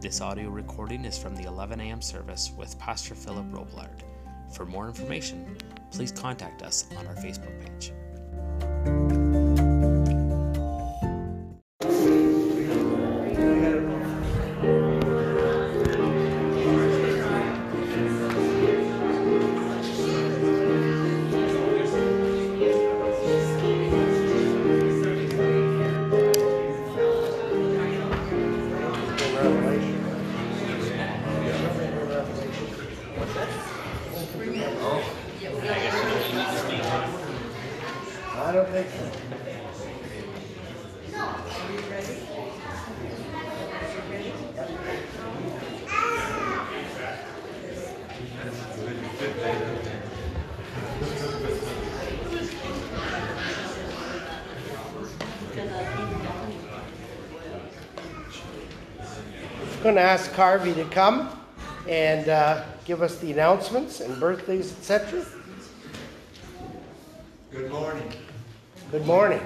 This audio recording is from the 11 a.m. service with Pastor Philip Roblard. For more information, please contact us on our Facebook page. To ask Carvey to come and uh, give us the announcements and birthdays, etc. Good morning. Good morning.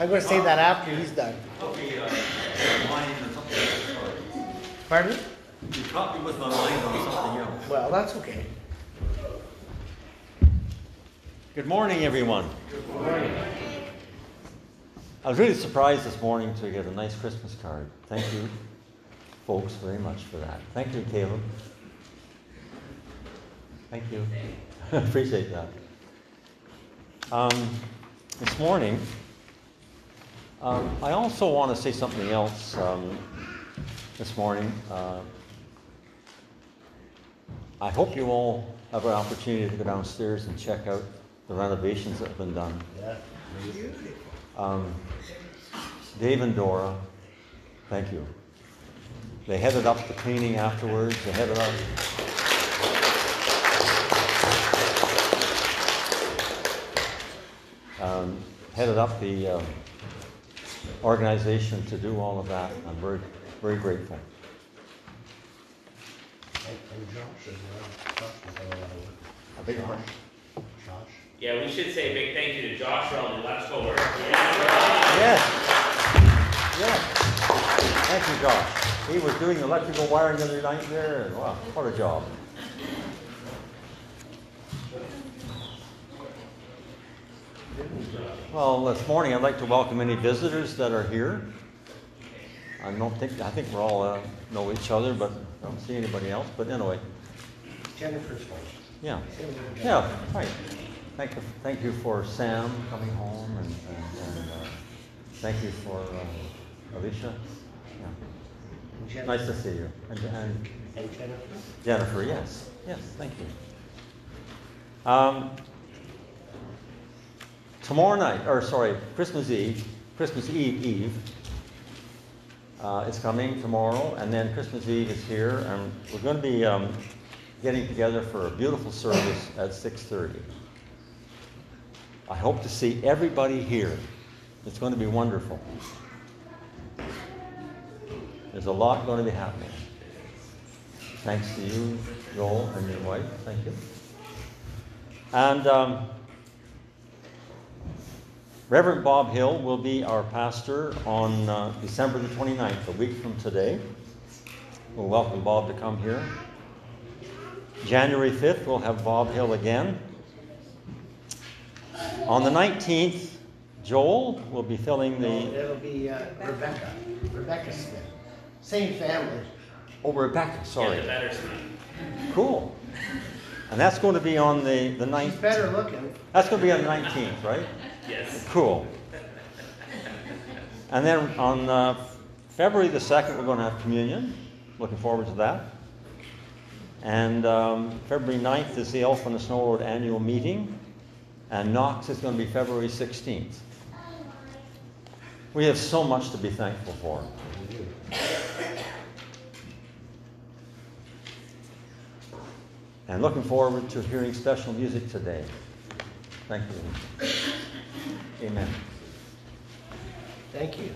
I'm going to say that after he's done. Okay, uh, mine or something else. Pardon? You caught me with my mind on something else. Well, that's okay. Good morning, everyone. Good morning. I was really surprised this morning to get a nice Christmas card. Thank you, folks, very much for that. Thank you, Caleb. Thank you. I Appreciate that. Um, this morning, um, I also want to say something else um, this morning. Uh, I hope you all have an opportunity to go downstairs and check out the renovations that have been done. Yeah. Um, Dave and Dora, thank you. They headed up the cleaning afterwards. They headed up. Um, headed up the um, organization to do all of that. I'm very, very grateful. A big one. Yeah, we should say a big thank you to Josh for all the electrical work. Yes. Yes. Thank you, Josh. He was doing electrical wiring the other night there, and wow, what a job. Well, this morning I'd like to welcome any visitors that are here. I don't think, I think we're all uh, know each other, but I don't see anybody else. But anyway, Jennifer's home. yeah. Yeah, right. Thank you, thank you for Sam coming home, and, and, and uh, thank you for uh, Alicia. Yeah. And Jen- Nice to see you. And, and And Jennifer? Jennifer, yes, yes, thank you. Um, tomorrow night, or sorry, Christmas Eve, Christmas Eve Eve, uh, is coming tomorrow, and then Christmas Eve is here, and we're going to be um, getting together for a beautiful service at 6:30. I hope to see everybody here. It's going to be wonderful. There's a lot going to be happening. Thanks to you, Joel, and your wife. Thank you. And um, Reverend Bob Hill will be our pastor on uh, December the 29th, a week from today. We'll welcome Bob to come here. January 5th, we'll have Bob Hill again. On the 19th, Joel will be filling the. It'll be uh, Rebecca. Rebecca Smith. Same family. Oh, Rebecca, sorry. Yeah, the better speak. Cool. And that's going to be on the, the She's 9th. better looking. That's going to be on the 19th, right? Yes. Cool. And then on uh, February the 2nd, we're going to have communion. Looking forward to that. And um, February 9th is the Elphin the Snow Road annual meeting. And Knox is going to be February 16th. We have so much to be thankful for. And looking forward to hearing special music today. Thank you. Amen. Thank you.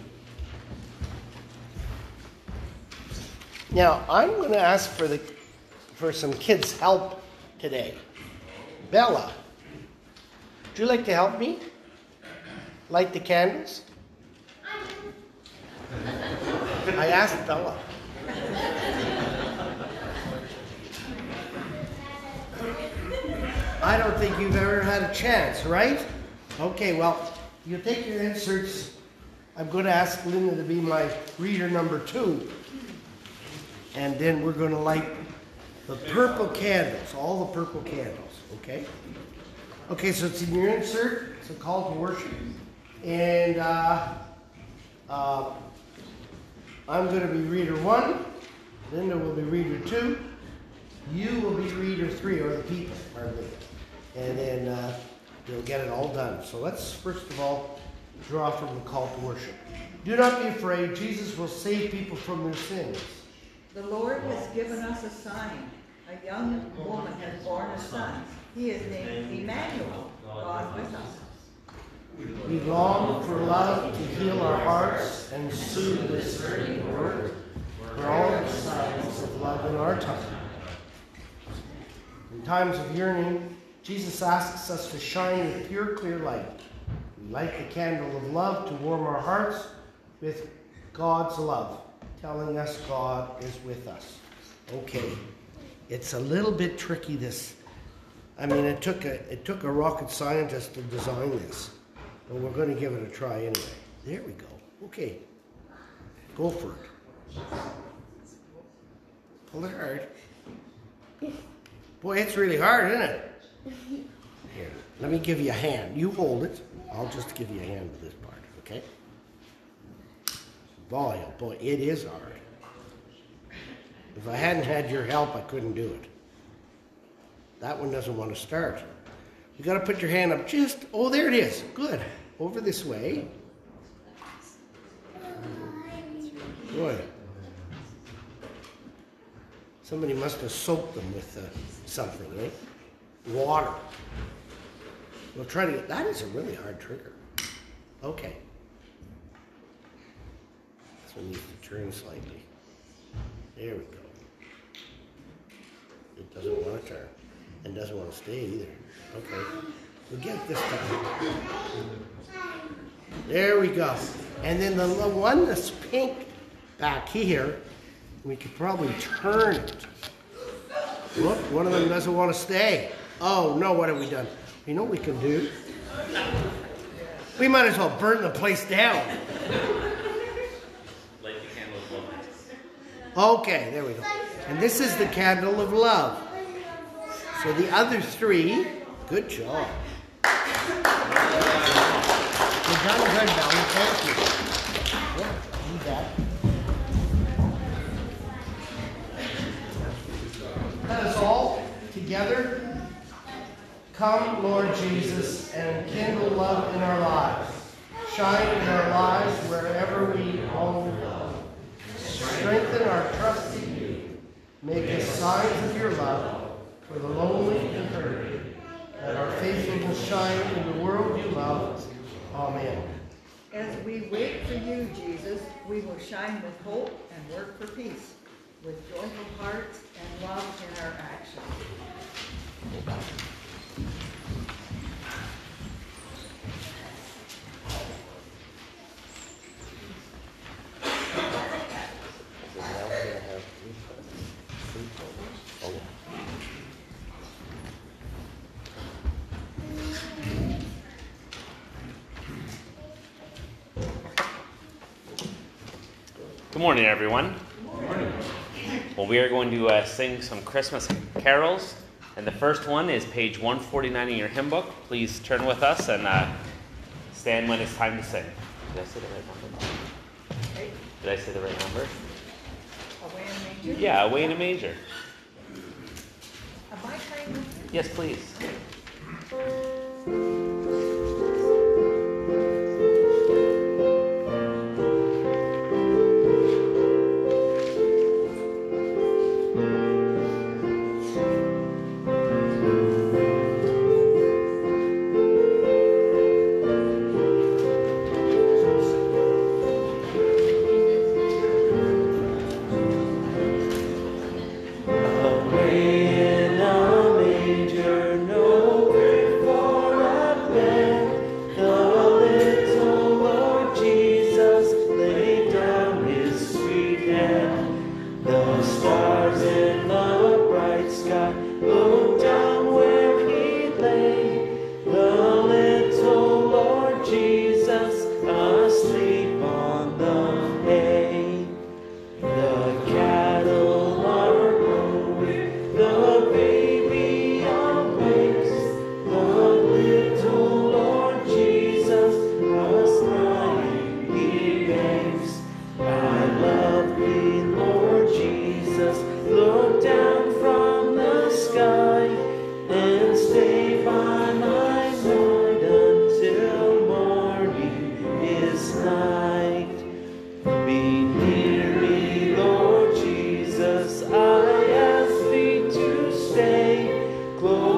Now, I'm going to ask for the for some kids' help today. Bella, would you like to help me? Light the candles? I asked Bella. I don't think you've ever had a chance, right? Okay, well, you take your inserts. I'm going to ask Linda to be my reader number two. And then we're going to light the purple candles, all the purple candles, okay? Okay, so it's in your insert. It's a call to worship. And uh, uh, I'm going to be reader one. Linda will be reader two. You will be reader three, or the people, pardon me. And then uh, you'll get it all done. So let's first of all draw from the call to worship. Do not be afraid. Jesus will save people from their sins. The Lord has given us a sign. A young woman has born a son. He is named Emmanuel, God with us. We long for love to heal our hearts and soothe this hurting world. For all the signs of love in our time. In times of yearning, Jesus asks us to shine with pure, clear light. We light the candle of love to warm our hearts with God's love, telling us God is with us. Okay, it's a little bit tricky. This, I mean, it took a it took a rocket scientist to design this, but we're going to give it a try anyway. There we go. Okay, go for it. Pull it hard. Boy, it's really hard, isn't it? Here, let me give you a hand. You hold it. I'll just give you a hand with this part, okay? Oh boy, it is hard. If I hadn't had your help, I couldn't do it. That one doesn't want to start. You got to put your hand up just, oh, there it is. Good. Over this way. Good. Somebody must have soaked them with uh, something, right? Water. We'll try to get, that is a really hard trigger. Okay. This one needs to turn slightly. There we go. It doesn't want to turn and doesn't want to stay either. Okay. We'll get this time. There we go. And then the the one that's pink back here, we could probably turn it. Look, one of them doesn't want to stay. Oh no, what have we done? You know what we can do? We might as well burn the place down. Light the candle of love. Okay, there we go. And this is the candle of love. So the other three, good job. You've done good, Valerie. Thank you. Yeah, you bet. Let us all together come, Lord Jesus, and kindle love in our lives. Shine in our lives wherever we own Strengthen our trust in you. Make us signs of your love for the lonely and hurting. That our faithfulness shine in the world you love. Amen. As we wait for you, Jesus, we will shine with hope and work for peace, with joyful hearts and love in our actions. Good morning, everyone. Well, we are going to uh, sing some Christmas carols, and the first one is page 149 in your hymn book. Please turn with us and uh, stand when it's time to sing. Did I say the right number? Did I say the right number? Away in nature? Yeah, away in a major. Am I playing with you? Yes, please. glory.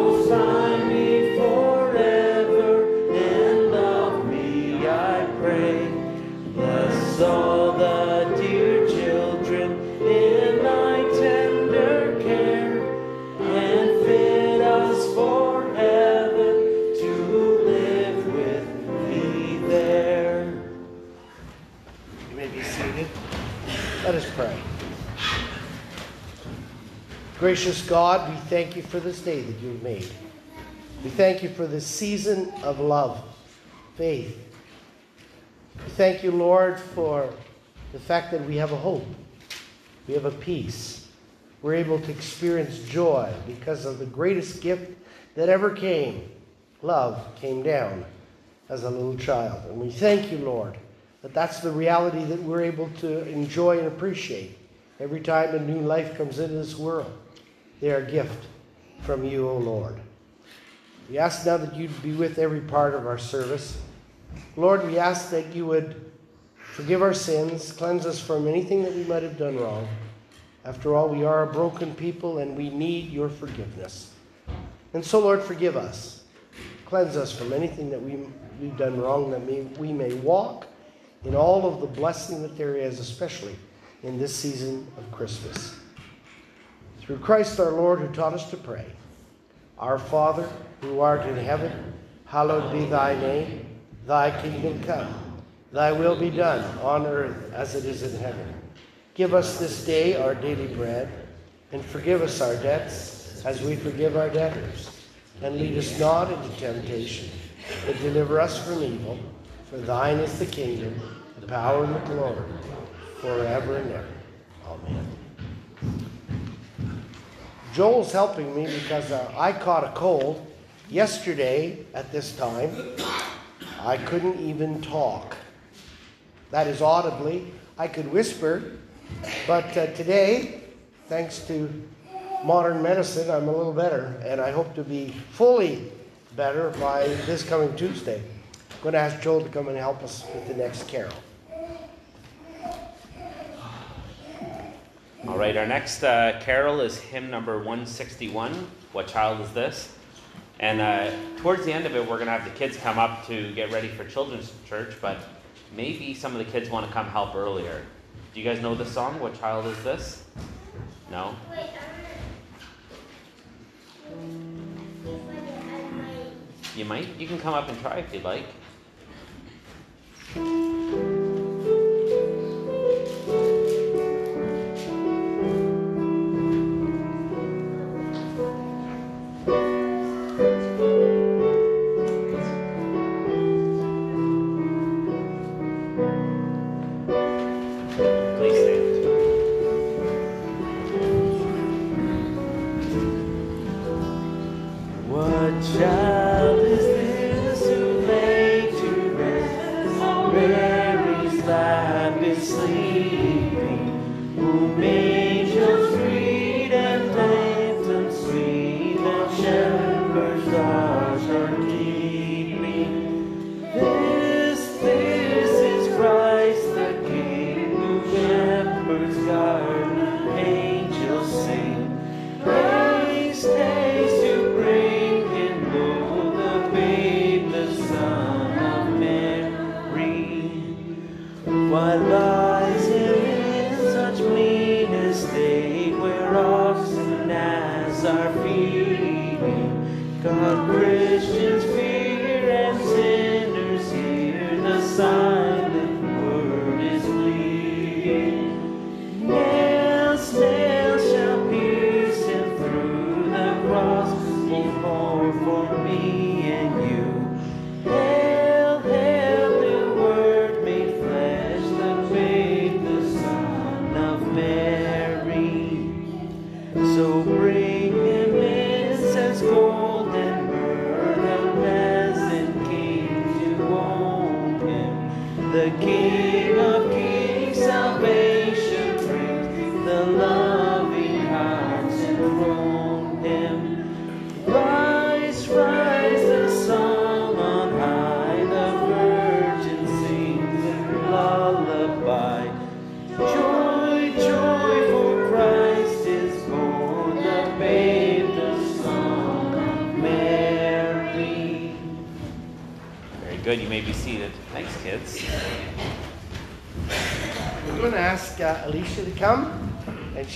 Gracious God, we thank you for this day that you've made. We thank you for this season of love, faith. We thank you, Lord, for the fact that we have a hope. We have a peace. We're able to experience joy because of the greatest gift that ever came. Love came down as a little child. And we thank you, Lord, that that's the reality that we're able to enjoy and appreciate every time a new life comes into this world. They are a gift from you, O Lord. We ask now that you'd be with every part of our service. Lord, we ask that you would forgive our sins, cleanse us from anything that we might have done wrong. After all, we are a broken people and we need your forgiveness. And so, Lord, forgive us. Cleanse us from anything that we, we've done wrong, that we, we may walk in all of the blessing that there is, especially in this season of Christmas. Through Christ our Lord, who taught us to pray, Our Father, who art in heaven, hallowed be thy name. Thy kingdom come. Thy will be done on earth as it is in heaven. Give us this day our daily bread, and forgive us our debts as we forgive our debtors. And lead us not into temptation, but deliver us from evil. For thine is the kingdom, the power, and the glory, forever and ever. Amen. Joel's helping me because uh, I caught a cold yesterday at this time. I couldn't even talk. That is audibly. I could whisper, but uh, today, thanks to modern medicine, I'm a little better, and I hope to be fully better by this coming Tuesday. I'm going to ask Joel to come and help us with the next carol. All right, our next uh, carol is hymn number 161. What child is this? And uh, towards the end of it, we're going to have the kids come up to get ready for children's church, but maybe some of the kids want to come help earlier. Do you guys know the song? What child is this? No? You might? You can come up and try if you'd like.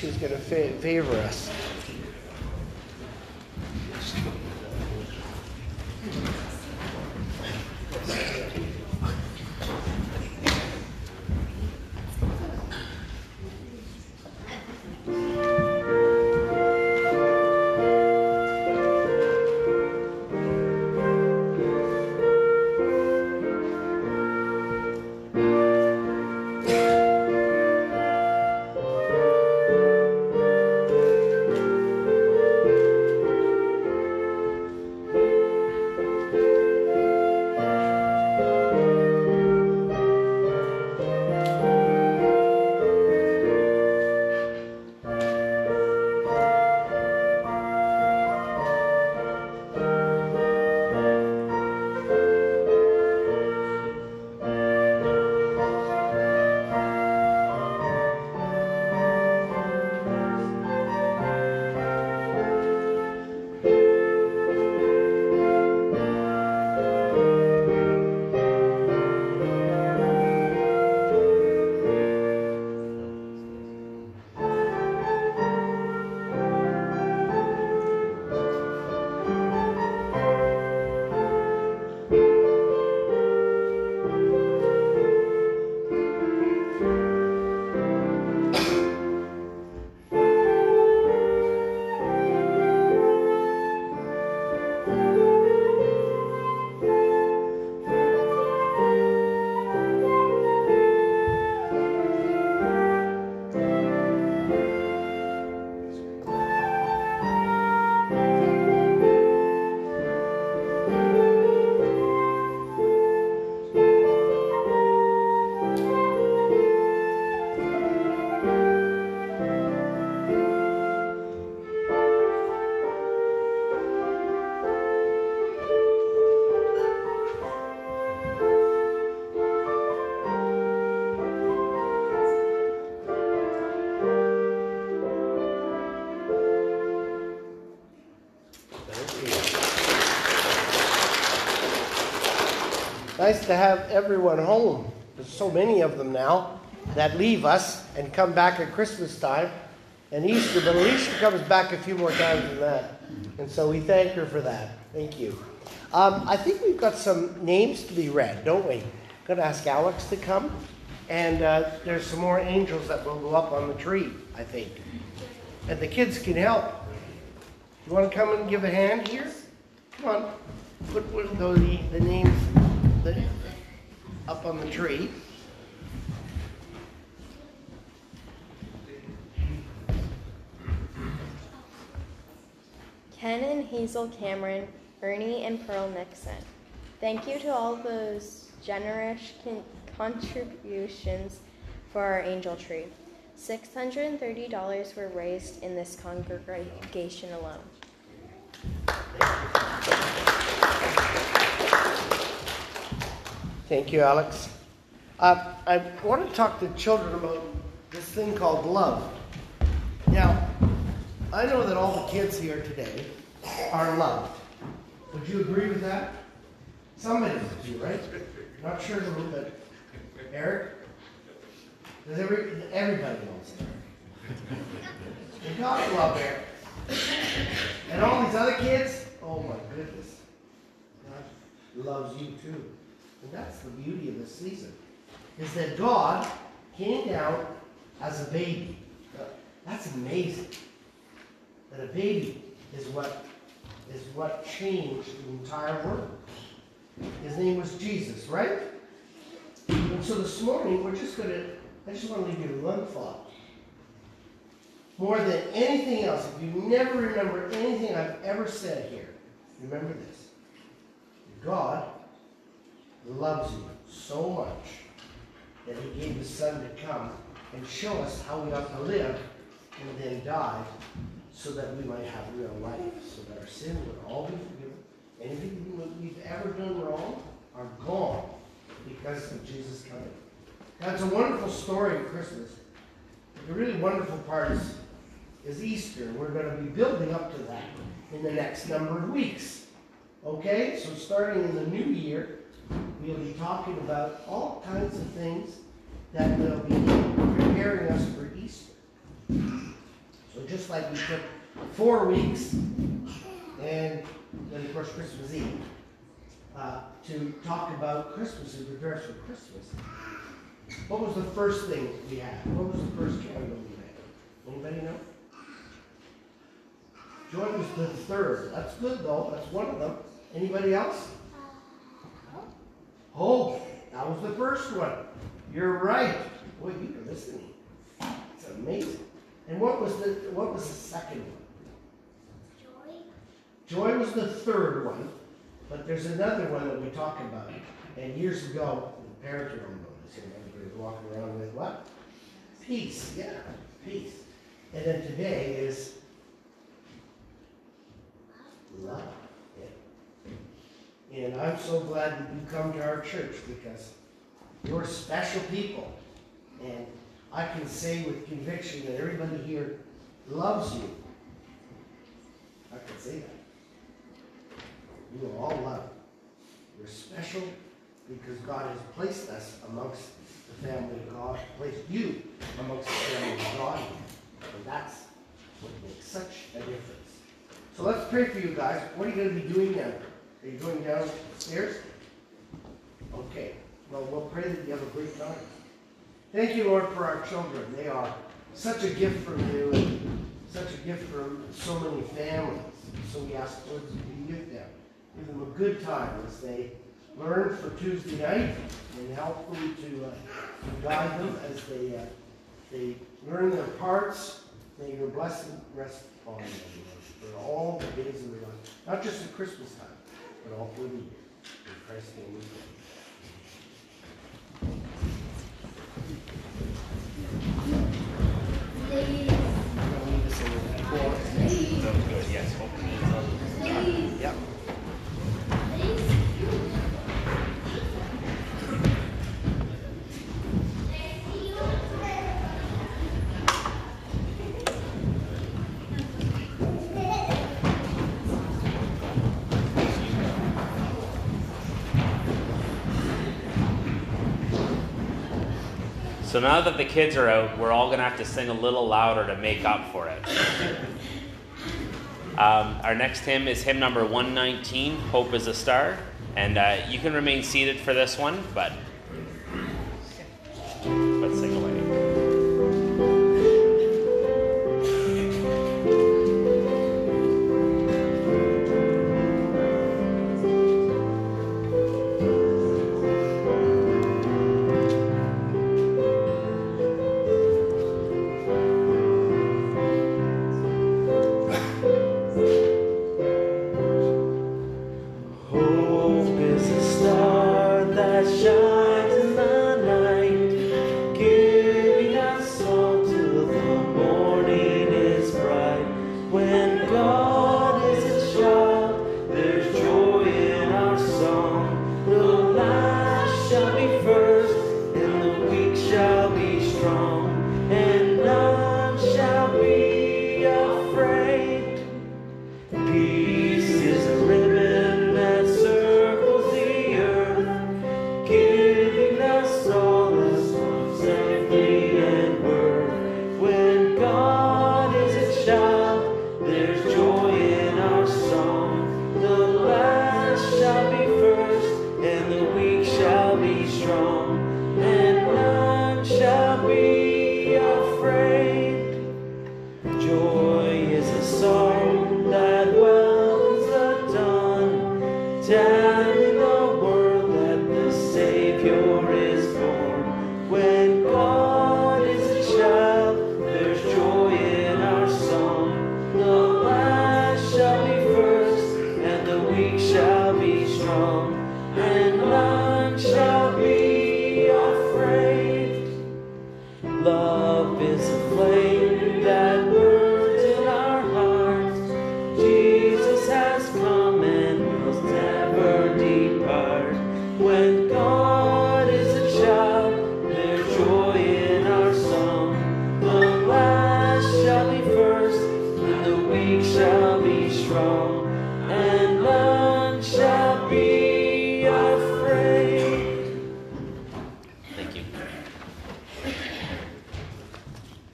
And she's going to fa- favor us. Nice to have everyone home. There's so many of them now that leave us and come back at Christmas time and Easter, but Alicia comes back a few more times than that. And so we thank her for that. Thank you. Um, I think we've got some names to be read, don't we? I'm Going to ask Alex to come. And uh, there's some more angels that will go up on the tree, I think. And the kids can help. You want to come and give a hand here? Come on. Put one of those, the names the, up on the tree. Ken and Hazel Cameron, Ernie and Pearl Nixon. Thank you to all those generous con- contributions for our angel tree. $630 were raised in this congregation alone. Thank you, Alex. Uh, I want to talk to children about this thing called love. Now, I know that all the kids here today are loved. Would you agree with that? Somebody would do, right? Not sure who, but Eric? Does every, everybody knows Eric. And God love Eric. And all these other kids, oh my goodness. God loves you too. And that's the beauty of this season. Is that God came down as a baby. That's amazing. That a baby is what is what changed the entire world. His name was Jesus, right? And so this morning we're just gonna I just want to leave you with one thought. More than anything else, if you never remember anything I've ever said here, remember this. God loves you so much that he gave his son to come and show us how we ought to live and then die so that we might have real life, so that our sin would all be forgiven. Anything we've ever done wrong are gone because of Jesus coming. That's a wonderful story of Christmas. The really wonderful part is, is Easter. We're going to be building up to that in the next number of weeks. Okay? So starting in the new year, we'll be talking about all kinds of things that will be preparing us for Easter. So just like we took four weeks, and then of course Christmas Eve, uh, to talk about Christmas and prepare us for Christmas. What was the first thing we had? What was the first candle we made? Anybody know? Joy was the third. That's good though. That's one of them. Anybody else? Hope. That was the first one. You're right. Boy, you are listening. It's amazing. And what was the what was the second one? Joy. Joy was the third one, but there's another one that we talk about. And years ago, the parents will know this, and everybody was walking around with what? Peace. Yeah, peace. And then today is love. And I'm so glad that you come to our church because you're special people. And I can say with conviction that everybody here loves you. I can say that. You are all loved. You're special because God has placed us amongst the family of God, placed you amongst the family of God. And that's what makes such a difference. So let's pray for you guys. What are you going to be doing now? Are you going downstairs? Okay. Well, we'll pray that you have a great time. Thank you, Lord, for our children. They are such a gift from you and such a gift from so many families. So we ask, Lord, to be with them. Give them a good time as they learn for Tuesday night and help them to, uh, guide them as they, uh, they learn their parts. May your blessing rest upon them Lord, for all the days of their life. Not just at Christmas time, but all through year. In Christ's name we pray yes. Yep. So now that the kids are out, we're all going to have to sing a little louder to make up for it. Um, our next hymn is hymn number 119, Hope is a Star. And uh, you can remain seated for this one, but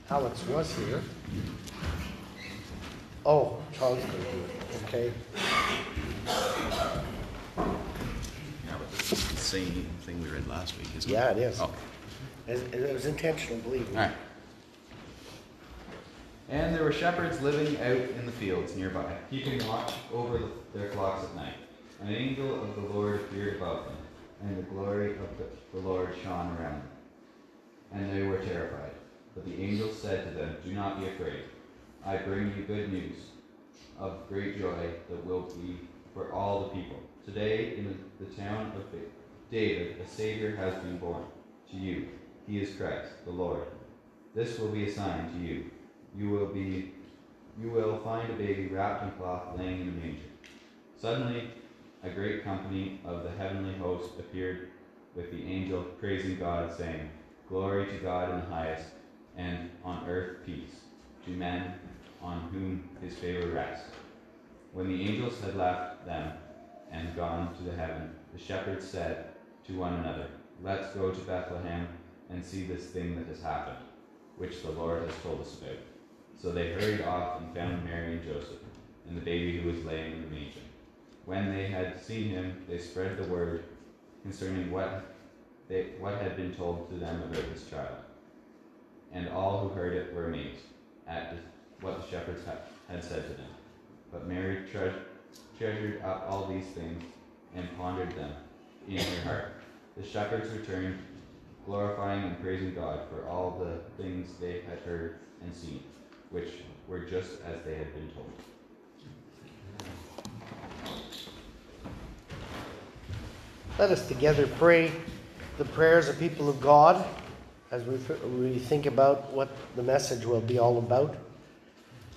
Alex was here. Oh, Charles going to do it, okay. Yeah, but this is the same thing we read last week, isn't it? Yeah, it is. Okay. It it was intentional, believe me. All right. And there were shepherds living out in the fields nearby, keeping watch over their flocks at night. An angel of the Lord appeared above them, and the glory of the, the Lord shone around them. And they were terrified. But the angel said to them, Do not be afraid. I bring you good news of great joy that will be for all the people. Today, in the, town of David, a Savior has been born to you. He is Christ, the Lord. This will be a sign to you. You will be you will find a baby wrapped in cloth laying in a manger. Suddenly a great company of the heavenly host appeared with the angel praising God, saying, Glory to God in the highest, and on earth peace, to men on whom his favor rests. When the angels had left them and gone to the heaven, the shepherds said to one another, Let's go to Bethlehem and see this thing that has happened, which the Lord has told us about. So they hurried off and found Mary and Joseph, and the baby who was laying in the manger. When they had seen him, they spread the word concerning what they, what had been told to them about this child. And all who heard it were amazed at what the shepherds had, said to them. But Mary tre- treasured up all these things and pondered them in her heart. The shepherds returned, glorifying and praising God for all the things they had heard and seen, which were just as they had been told. Let us together pray the prayers of people of God as we, we think about what the message will be all about.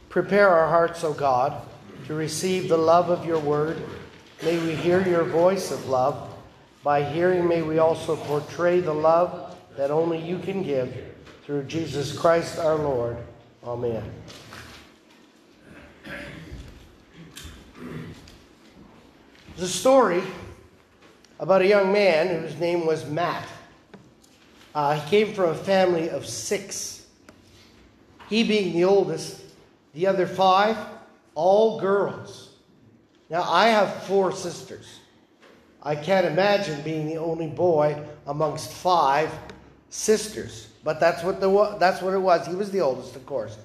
Prepare our hearts, O God, to receive the love of your word. May we hear your voice of love. By hearing, may we also portray the love that only you can give through Jesus Christ our Lord. Amen. A story about a young man whose name was Matt. Uh, he came from a family of six. He being the oldest, the other five, all girls. Now, I have four sisters. I can't imagine being the only boy amongst five sisters. But that's what, the, that's what it was. He was the oldest, of course.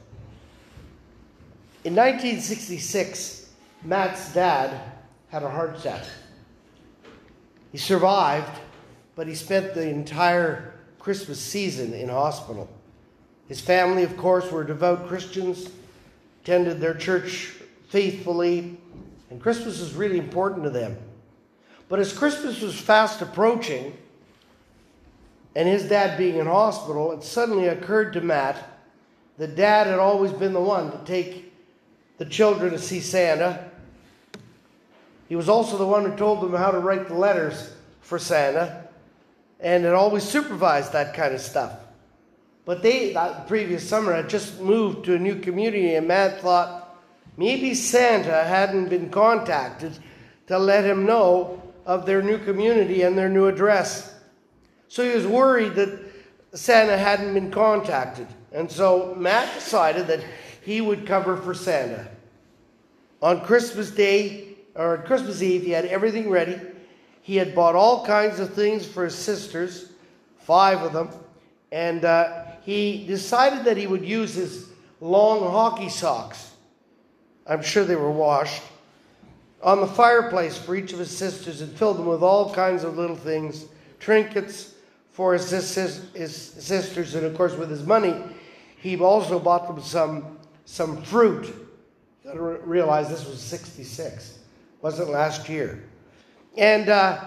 In 1966, Matt's dad had a heart attack. He survived, but he spent the entire Christmas season in hospital. His family, of course, were devout Christians, attended their church faithfully, and Christmas was really important to them. But as Christmas was fast approaching, and his dad being in hospital, it suddenly occurred to Matt that dad had always been the one to take the children to see Santa. He was also the one who told them how to write the letters for Santa and had always supervised that kind of stuff. But they, that previous summer, had just moved to a new community, and Matt thought maybe Santa hadn't been contacted to let him know of their new community and their new address. So he was worried that Santa hadn't been contacted. And so Matt decided that he would cover for Santa. On Christmas Day, or Christmas Eve, he had everything ready. He had bought all kinds of things for his sisters, five of them, and uh, he decided that he would use his long hockey socks. I'm sure they were washed on the fireplace for each of his sisters and filled them with all kinds of little things, trinkets for his, his, sisters, and of course, with his money, he also bought them some, some fruit. You gotta re- realize this was 66, wasn't last year. And uh,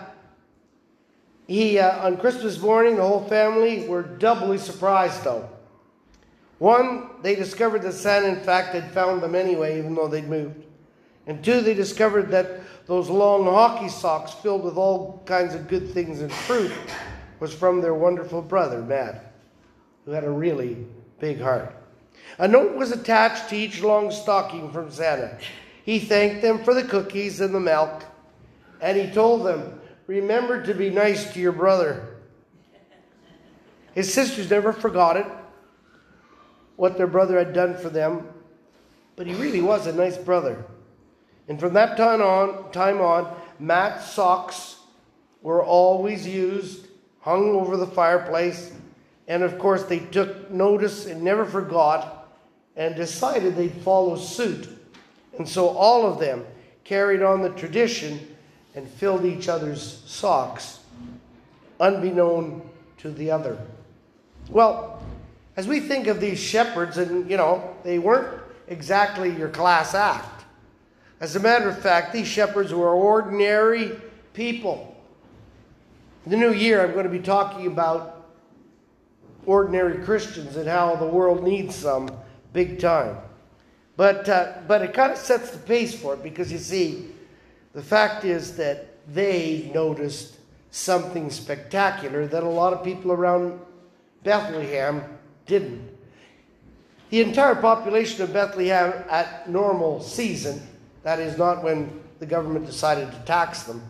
he, uh, on Christmas morning, the whole family were doubly surprised, though. One, they discovered that Santa, in fact, had found them anyway, even though they'd moved. And two, they discovered that those long hockey socks filled with all kinds of good things and fruit was from their wonderful brother, Matt, who had a really big heart. A note was attached to each long stocking from Santa. He thanked them for the cookies and the milk, and he told them, Remember to be nice to your brother. His sisters never forgot it, what their brother had done for them, but he really was a nice brother. And from that time on, time on, Matt's socks were always used, hung over the fireplace, and of course they took notice and never forgot, and decided they'd follow suit. And so all of them carried on the tradition and filled each other's socks, unbeknown to the other. Well, as we think of these shepherds, and you know, they weren't exactly your class act. As a matter of fact, these shepherds were ordinary people. In the new year, I'm going to be talking about ordinary Christians and how the world needs some big time. But, uh, but it kind of sets the pace for it because you see, the fact is that they noticed something spectacular that a lot of people around Bethlehem didn't. The entire population of Bethlehem at normal season, that is not when the government decided to tax them,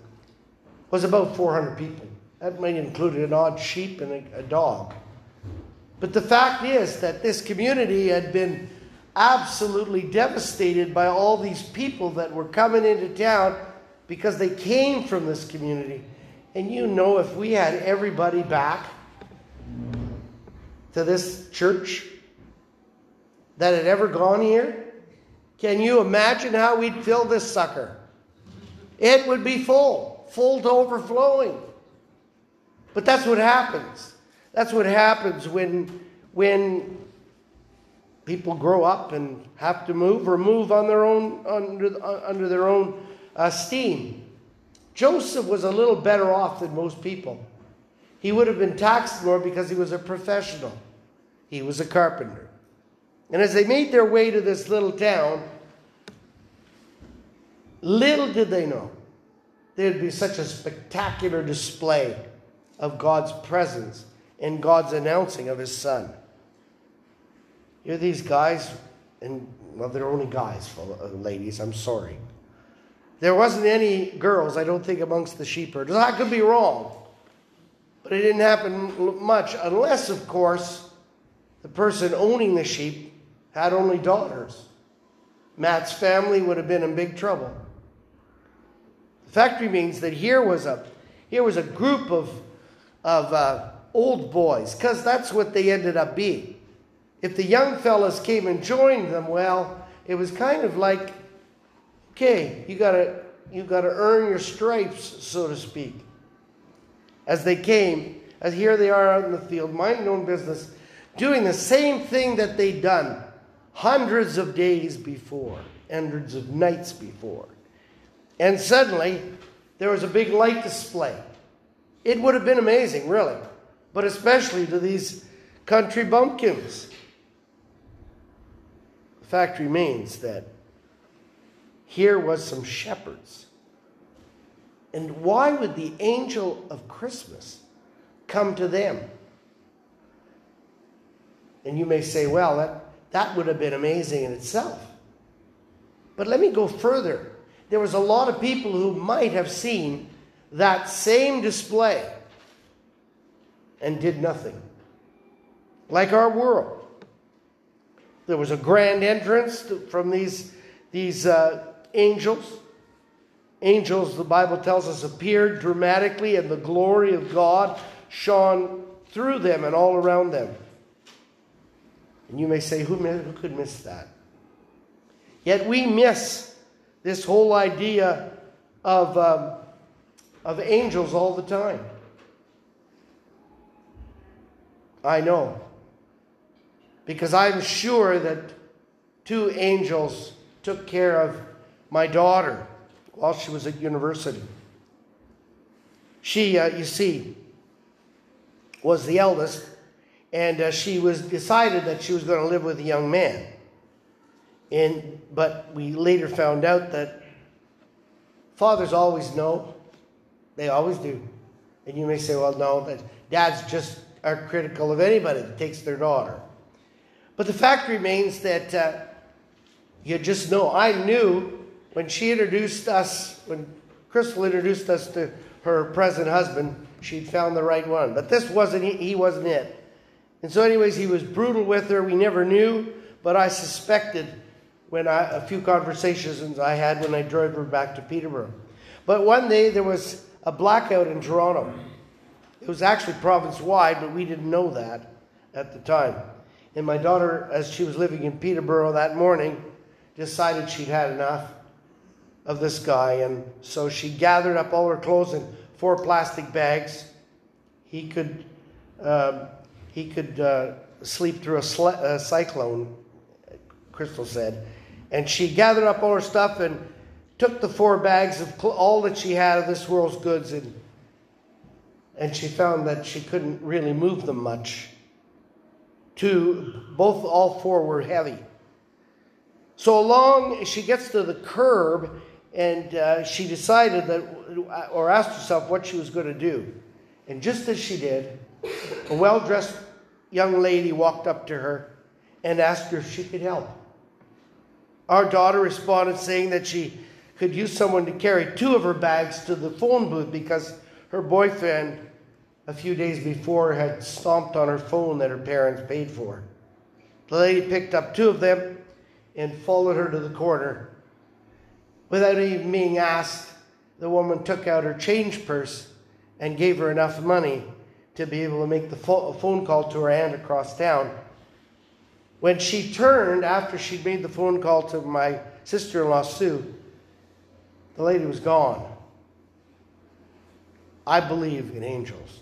was about 400 people. That might include an odd sheep and a, a dog. But the fact is that this community had been absolutely devastated by all these people that were coming into town because they came from this community. And you know, if we had everybody back to this church that had ever gone here, can you imagine how we'd fill this sucker? It would be full, full to overflowing. But that's what happens. That's what happens when, when people grow up and have to move or move on their own under, under their own uh, steam. Joseph was a little better off than most people. He would have been taxed more because he was a professional. He was a carpenter. And as they made their way to this little town, little did they know there'd be such a spectacular display of God's presence and God's announcing of his son. You're these guys, and well, they're only guys, ladies, I'm sorry. There wasn't any girls, I don't think, amongst the sheep herders. I could be wrong. But it didn't happen much, unless, of course, the person owning the sheep had only daughters. Matt's family would have been in big trouble. The fact remains that here was a here was a group of of uh, old boys, because that's what they ended up being. If the young fellas came and joined them, well, it was kind of like, okay, you gotta you gotta earn your stripes, so to speak. As they came, as here they are out in the field, minding their own business, doing the same thing that they'd done hundreds of days before, hundreds of nights before. And suddenly, there was a big light display. It would have been amazing, really, but especially to these country bumpkins. The fact remains that here was some shepherds. And why would the angel of Christmas come to them? And you may say, well, that, that would have been amazing in itself. But let me go further there was a lot of people who might have seen that same display and did nothing. Like our world. There was a grand entrance from these, these uh, angels. Angels, the Bible tells us, appeared dramatically, and the glory of God shone through them and all around them. And you may say, who, who could miss that? Yet we miss this whole idea of, um, of angels all the time. I know. Because I'm sure that two angels took care of my daughter while she was at university. She, uh, you see, was the eldest, and uh, she was decided that she was going to live with a young man. And, but we later found out that fathers always know. They always do. And you may say, well, no, that dads just are critical of anybody that takes their daughter. But the fact remains that uh, you just know. I knew when she introduced us, when Crystal introduced us to her present husband, she'd found the right one. But this wasn't, he wasn't it. And so, anyways, he was brutal with her. We never knew, but I suspected when I, a few conversations I had when I drove her back to Peterborough. But one day there was a blackout in Toronto. It was actually province wide, but we didn't know that at the time. And my daughter, as she was living in Peterborough that morning, decided she'd had enough of this guy. And so she gathered up all her clothes in four plastic bags. He could, um, he could uh, sleep through a, sl- a cyclone, Crystal said. And she gathered up all her stuff and took the four bags of cl- all that she had of this world's goods and and she found that she couldn't really move them much. Two, both, all four were heavy. So along, she gets to the curb, and uh, she decided that, or asked herself what she was going to do. And just as she did, a well-dressed young lady walked up to her and asked her if she could help. Our daughter responded saying that she could use someone to carry two of her bags to the phone booth because her boyfriend, a few days before, had stomped on her phone that her parents paid for. The lady picked up two of them and followed her to the corner. Without even being asked, the woman took out her change purse and gave her enough money to be able to make the phone call to her aunt across town. When she turned, after she'd made the phone call to my sister in law, Sue, the lady was gone. I believe in angels.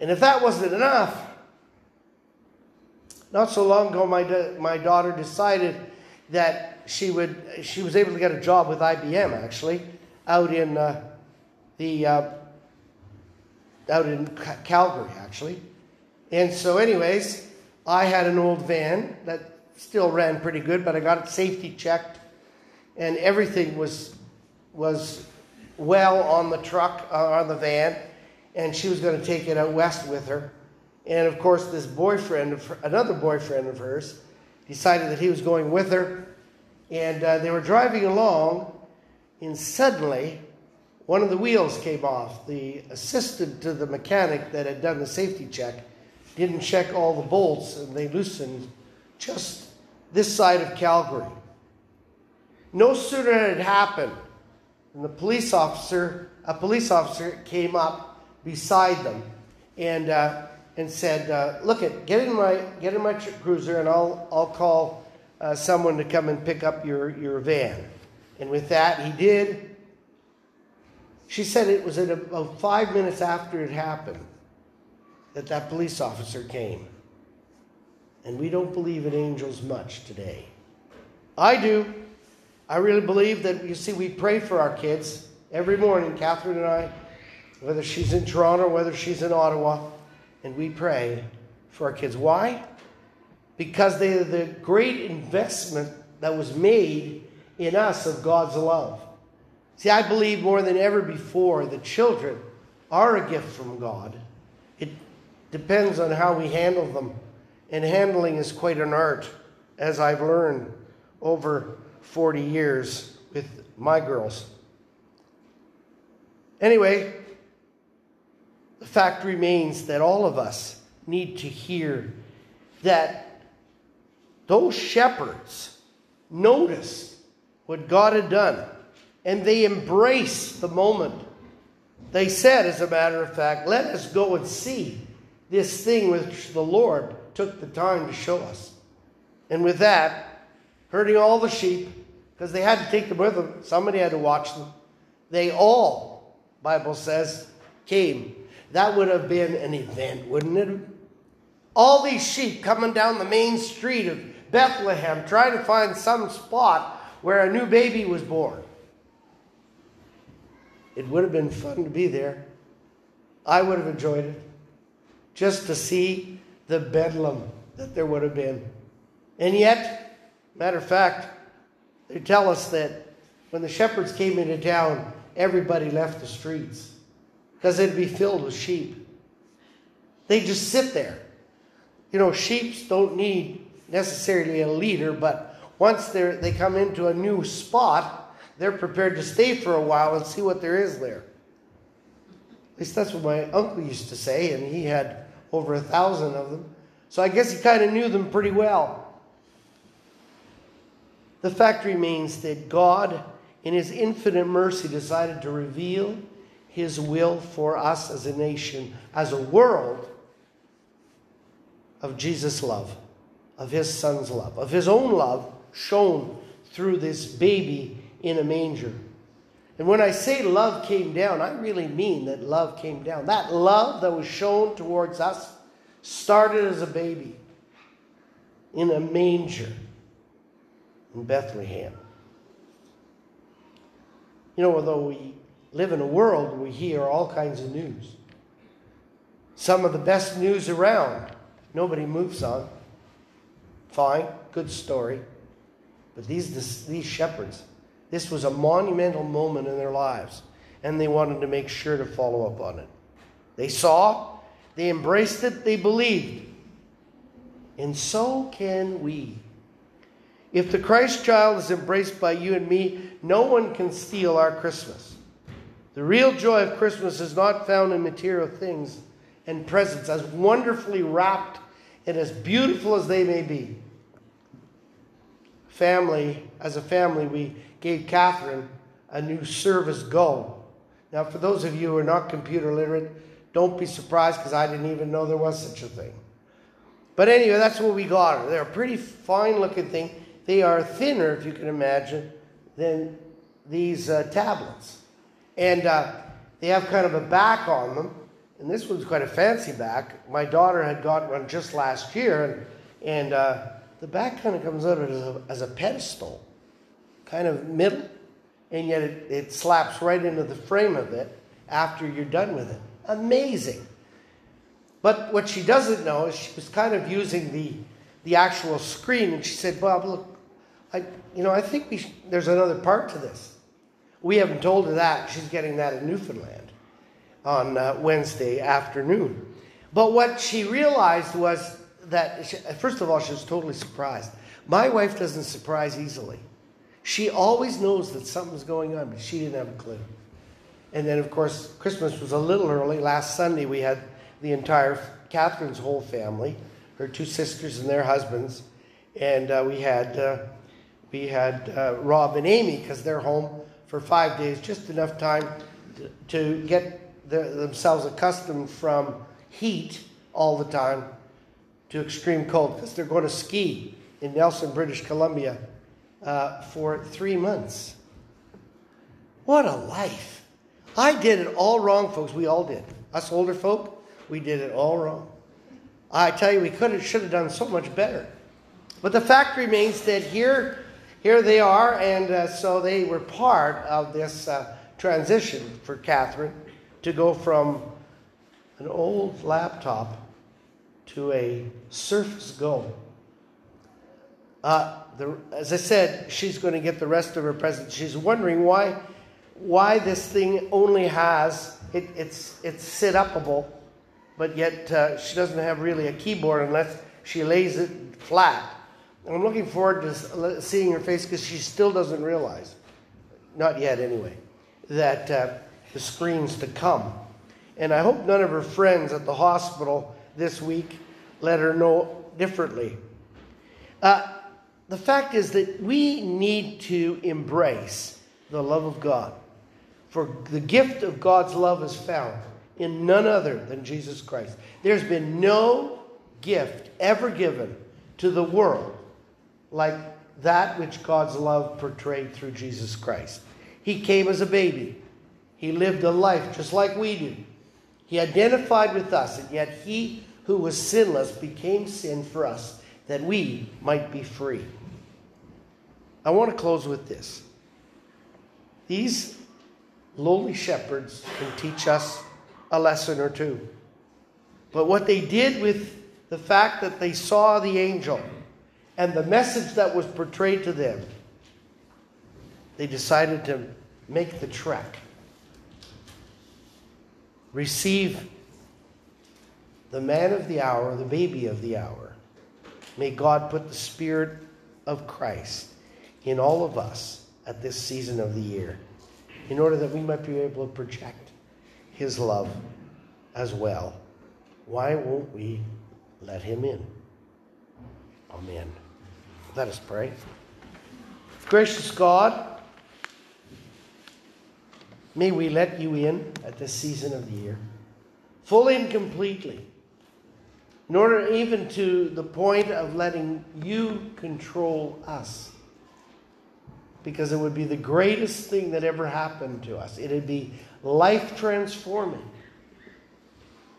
And if that wasn't enough, not so long ago, my, my daughter decided that she would she was able to get a job with IBM actually out in uh, the uh, out in Calgary actually, and so anyways, I had an old van that still ran pretty good, but I got it safety checked, and everything was was well on the truck uh, on the van, and she was going to take it out west with her, and of course this boyfriend, another boyfriend of hers, decided that he was going with her, and uh, they were driving along, and suddenly one of the wheels came off. The assistant to the mechanic that had done the safety check didn't check all the bolts and they loosened just this side of Calgary. No sooner had it happened than the police officer, a police officer came up beside them and, uh, and said, uh, look at, get in my, get in my tr- cruiser and I'll, I'll call uh, someone to come and pick up your, your van. And with that, he did. She said it was at about five minutes after it happened that that police officer came. And we don't believe in angels much today. I do. I really believe that, you see, we pray for our kids every morning, Catherine and I, whether she's in Toronto, whether she's in Ottawa, and we pray for our kids. Why? Because they are the great investment that was made in us of God's love. See, I believe more than ever before that children are a gift from God. It depends on how we handle them. And handling is quite an art, as I've learned over 40 years with my girls. Anyway, the fact remains that all of us need to hear that those shepherds noticed what God had done and they embraced the moment. They said, as a matter of fact, let us go and see this thing which the Lord took the time to show us. And with that, herding all the sheep, because they had to take them with them, somebody had to watch them. They all, Bible says, came. That would have been an event, wouldn't it? All these sheep coming down the main street of Bethlehem trying to find some spot where a new baby was born. It would have been fun to be there. I would have enjoyed it. Just to see the bedlam that there would have been. And yet, matter of fact, they tell us that when the shepherds came into town, everybody left the streets because it'd be filled with sheep. They just sit there. You know, sheep don't need necessarily a leader, but once they they come into a new spot, they're prepared to stay for a while and see what there is there. At least that's what my uncle used to say, and he had over a thousand of them. So I guess he kind of knew them pretty well. The fact remains that God, in His infinite mercy, decided to reveal His will for us as a nation, as a world, of Jesus' love, of His Son's love, of His own love shown through this baby in a manger. And when I say love came down, I really mean that love came down. That love that was shown towards us started as a baby in a manger in Bethlehem. You know, although we live in a world where we hear all kinds of news, some of the best news around, nobody moves on. Fine, good story. But these, these shepherds, this was a monumental moment in their lives, and they wanted to make sure to follow up on it. They saw, they embraced it, they believed. And so can we. If the Christ child is embraced by you and me, no one can steal our Christmas. The real joy of Christmas is not found in material things and presents, as wonderfully wrapped and as beautiful as they may be. Family, as a family, we gave Catherine a new Surface Go. Now, for those of you who are not computer literate, don't be surprised because I didn't even know there was such a thing. But anyway, that's what we got her. They're a pretty fine looking thing. They are thinner, if you can imagine, than these uh, tablets. And uh, they have kind of a back on them. And this one's quite a fancy back. My daughter had got one just last year, and, and uh, the back kind of comes out as a, as a pedestal, kind of middle, and yet it, it slaps right into the frame of it after you're done with it. Amazing. But what she doesn't know is she was kind of using the, the actual screen, and she said, Bob, look, I, you know, I think we sh- there's another part to this. We haven't told her that. She's getting that in Newfoundland on uh, Wednesday afternoon. But what she realized was that, she, first of all, she was totally surprised. My wife doesn't surprise easily. She always knows that something's going on, but she didn't have a clue. And then, of course, Christmas was a little early. Last Sunday, we had the entire Catherine's whole family, her two sisters and their husbands, and uh, we had uh, we had uh, Rob and Amy because they're home for five days, just enough time to, to get the, themselves accustomed from heat all the time to extreme cold because they're going to ski in Nelson, British Columbia, uh, for three months. What a life! I did it all wrong, folks. We all did. Us older folk, we did it all wrong. I tell you, we could have, should have done so much better. But the fact remains that here here they are, and uh, so they were part of this uh, transition for Catherine to go from an old laptop to a Surface Go. Uh, the, as I said, she's going to get the rest of her presents. She's wondering why, why this thing only has it, it's it's sit upable, but yet uh, she doesn't have really a keyboard unless she lays it flat. I'm looking forward to seeing her face because she still doesn't realize, not yet anyway, that uh, the screen's to come. And I hope none of her friends at the hospital this week let her know differently. Uh, the fact is that we need to embrace the love of God. For the gift of God's love is found in none other than Jesus Christ. There's been no gift ever given to the world like that which God's love portrayed through Jesus Christ. He came as a baby. He lived a life just like we do. He identified with us, and yet he who was sinless became sin for us that we might be free. I want to close with this. These lowly shepherds can teach us a lesson or two. But what they did with the fact that they saw the angel and the message that was portrayed to them, they decided to make the trek. Receive the man of the hour, the baby of the hour. May God put the Spirit of Christ in all of us at this season of the year in order that we might be able to project His love as well. Why won't we let Him in? Amen. Let us pray. Gracious God, may we let you in at this season of the year, fully and completely, in order even to the point of letting you control us. Because it would be the greatest thing that ever happened to us. It'd be life transforming.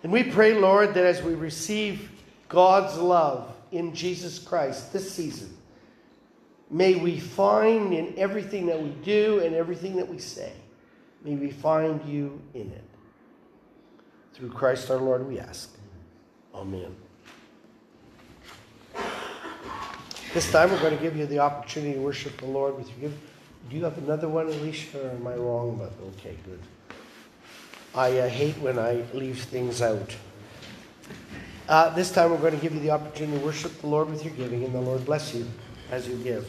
And we pray, Lord, that as we receive God's love in Jesus Christ this season, May we find in everything that we do and everything that we say, may we find you in it. Through Christ our Lord, we ask. Amen. This time we're going to give you the opportunity to worship the Lord with your gift. Do you have another one, Alicia, or am I wrong? But okay, good. I uh, hate when I leave things out. Uh, this time we're going to give you the opportunity to worship the Lord with your giving, and the Lord bless you as you give.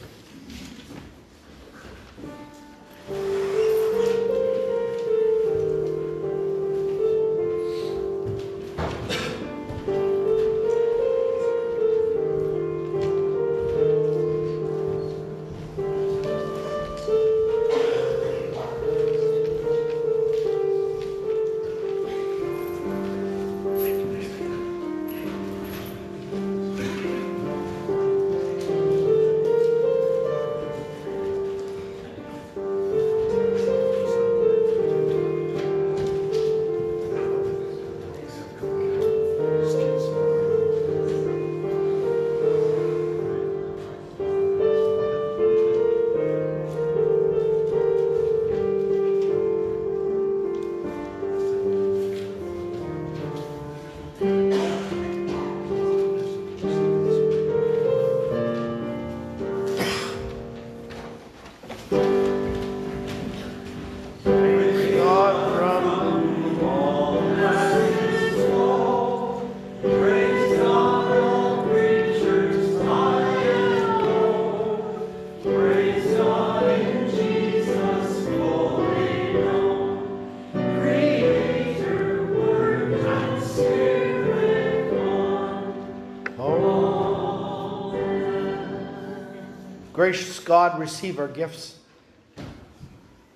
God, receive our gifts.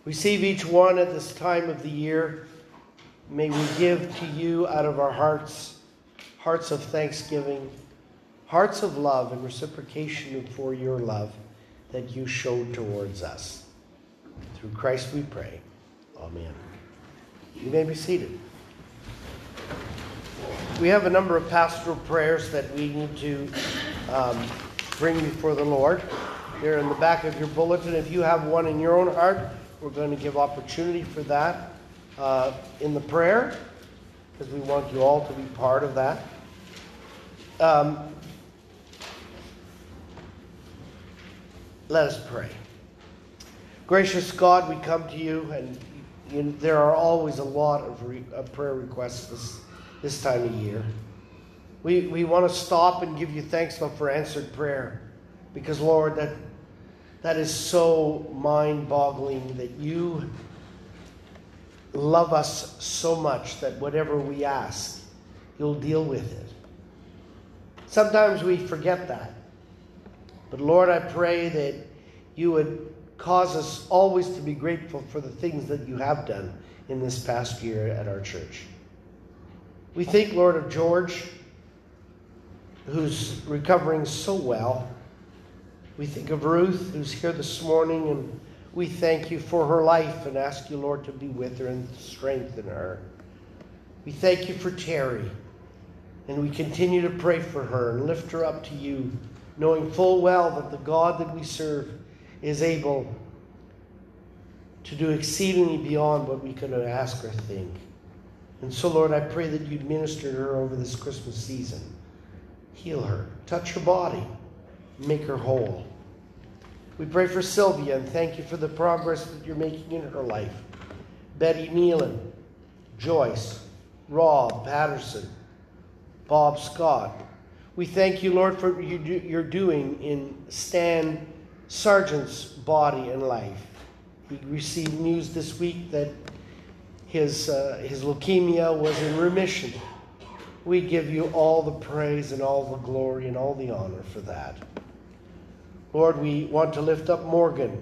Receive each one at this time of the year. May we give to you out of our hearts, hearts of thanksgiving, hearts of love and reciprocation for your love that you showed towards us. Through Christ we pray. Amen. You may be seated. We have a number of pastoral prayers that we need to um, bring before the Lord. They're in the back of your bulletin. If you have one in your own heart, we're going to give opportunity for that uh, in the prayer because we want you all to be part of that. Um, let us pray. Gracious God, we come to you, and you, there are always a lot of, re, of prayer requests this, this time of year. We, we want to stop and give you thanks for answered prayer because, Lord, that, that is so mind boggling that you love us so much that whatever we ask, you'll deal with it. Sometimes we forget that. But Lord, I pray that you would cause us always to be grateful for the things that you have done in this past year at our church. We think, Lord, of George, who's recovering so well. We think of Ruth, who's here this morning, and we thank you for her life and ask you, Lord, to be with her and strengthen her. We thank you for Terry, and we continue to pray for her and lift her up to you, knowing full well that the God that we serve is able to do exceedingly beyond what we could ask or think. And so, Lord, I pray that you'd minister to her over this Christmas season. Heal her, touch her body, make her whole. We pray for Sylvia and thank you for the progress that you're making in her life. Betty Nealon, Joyce, Rob Patterson, Bob Scott. We thank you, Lord, for what you're doing in Stan Sargent's body and life. He received news this week that his, uh, his leukemia was in remission. We give you all the praise and all the glory and all the honor for that. Lord, we want to lift up Morgan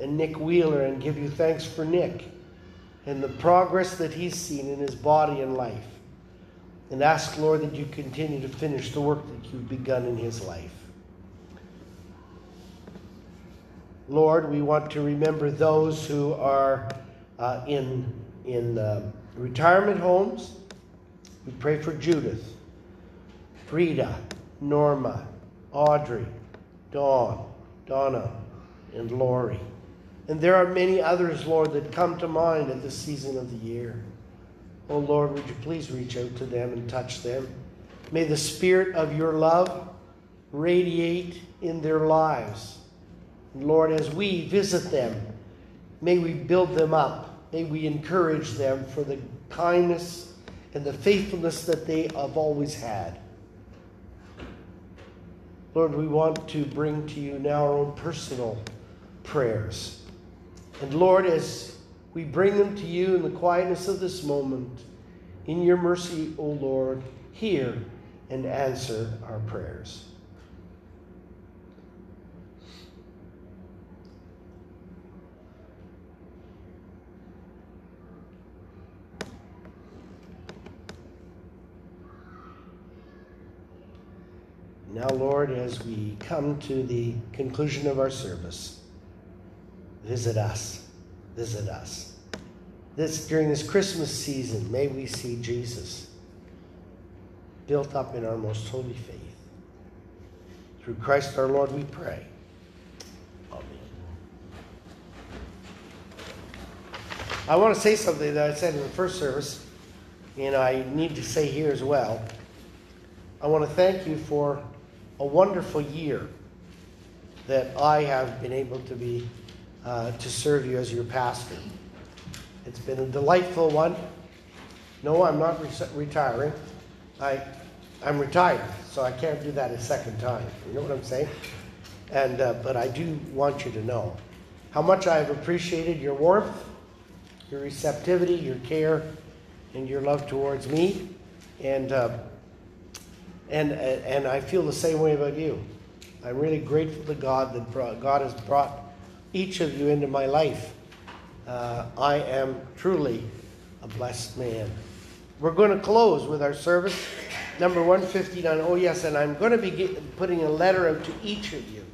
and Nick Wheeler and give you thanks for Nick and the progress that he's seen in his body and life. And ask, Lord, that you continue to finish the work that you've begun in his life. Lord, we want to remember those who are uh, in, in uh, retirement homes. We pray for Judith, Frida, Norma, Audrey, Dawn, Donna, and Lori. And there are many others, Lord, that come to mind at this season of the year. Oh, Lord, would you please reach out to them and touch them? May the spirit of your love radiate in their lives. Lord, as we visit them, may we build them up. May we encourage them for the kindness and the faithfulness that they have always had. Lord, we want to bring to you now our own personal prayers. And Lord, as we bring them to you in the quietness of this moment, in your mercy, O Lord, hear and answer our prayers. Now, Lord, as we come to the conclusion of our service, visit us. Visit us. This during this Christmas season, may we see Jesus built up in our most holy faith. Through Christ our Lord, we pray. Amen. I want to say something that I said in the first service, and I need to say here as well. I want to thank you for a wonderful year that I have been able to be uh, to serve you as your pastor. It's been a delightful one. No, I'm not re- retiring. I, I'm retired, so I can't do that a second time. You know what I'm saying? And uh, but I do want you to know how much I have appreciated your warmth, your receptivity, your care, and your love towards me, and. Uh, and, and I feel the same way about you. I'm really grateful to God that God has brought each of you into my life. Uh, I am truly a blessed man. We're going to close with our service number 159. Oh, yes, and I'm going to be putting a letter out to each of you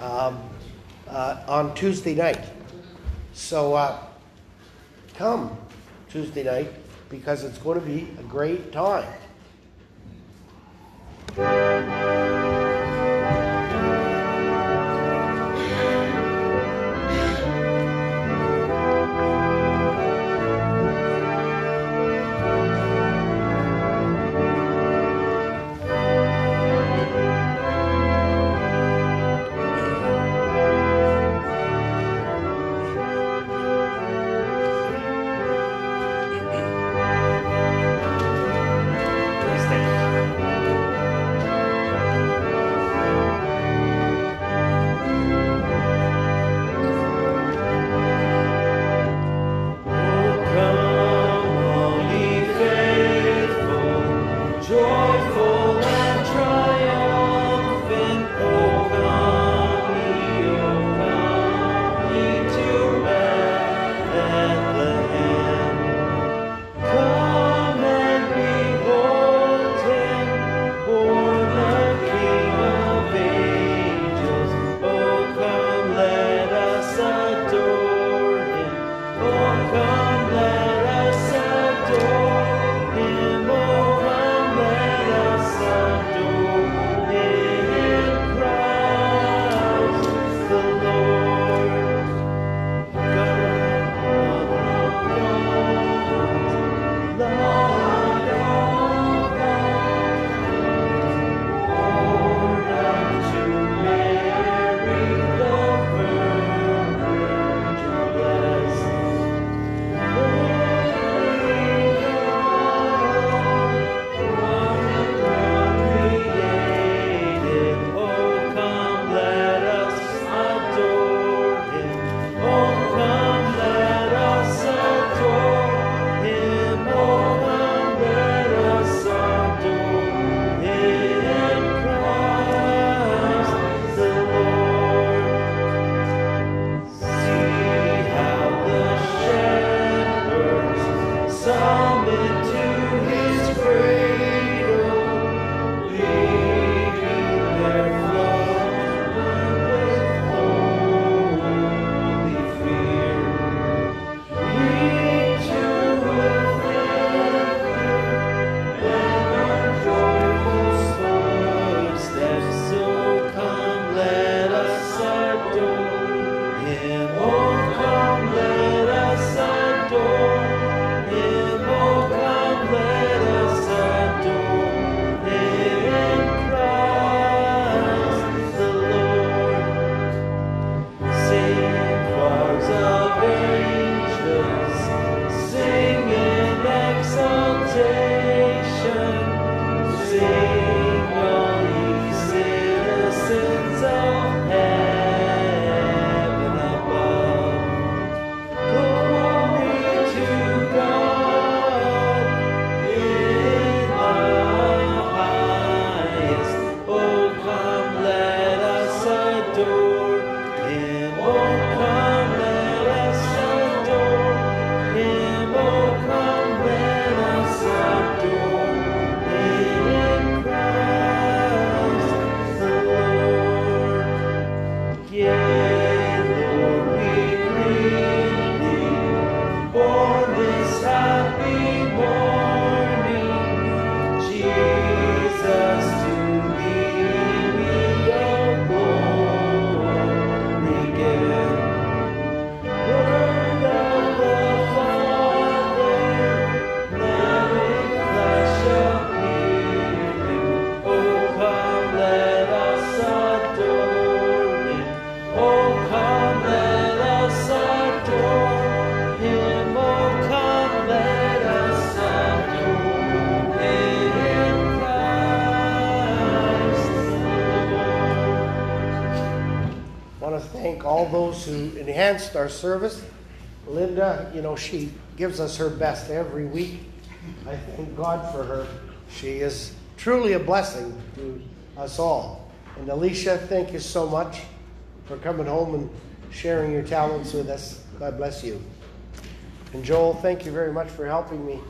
um, uh, on Tuesday night. So uh, come Tuesday night because it's going to be a great time. Música those who enhanced our service. Linda, you know, she gives us her best every week. I thank God for her. She is truly a blessing to us all. And Alicia, thank you so much for coming home and sharing your talents with us. God bless you. And Joel, thank you very much for helping me.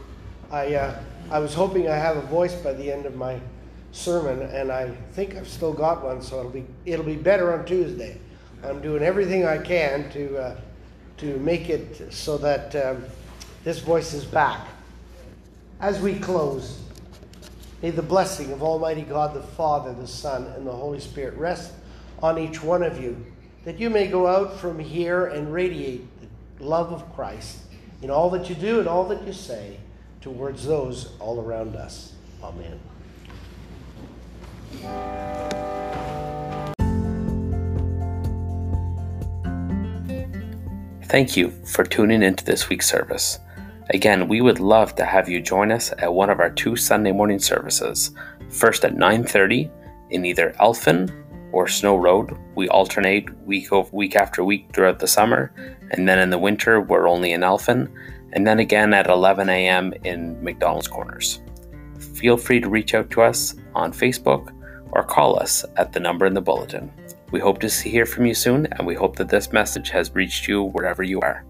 I, uh, I was hoping I have a voice by the end of my sermon, and I think I've still got one, so it'll be, it'll be better on Tuesday. I'm doing everything I can to uh, to make it so that um, this voice is back. As we close, may the blessing of Almighty God, the Father, the Son, and the Holy Spirit rest on each one of you, that you may go out from here and radiate the love of Christ in all that you do and all that you say towards those all around us. Amen. Thank you for tuning into this week's service. Again, we would love to have you join us at one of our two Sunday morning services. First at 9:30 in either Elphin or Snow Road. We alternate week over week after week throughout the summer, and then in the winter we're only in Elphin, and then again at 11 a.m. in McDonald's Corners. Feel free to reach out to us on Facebook or call us at the number in the bulletin. We hope to hear from you soon, and we hope that this message has reached you wherever you are.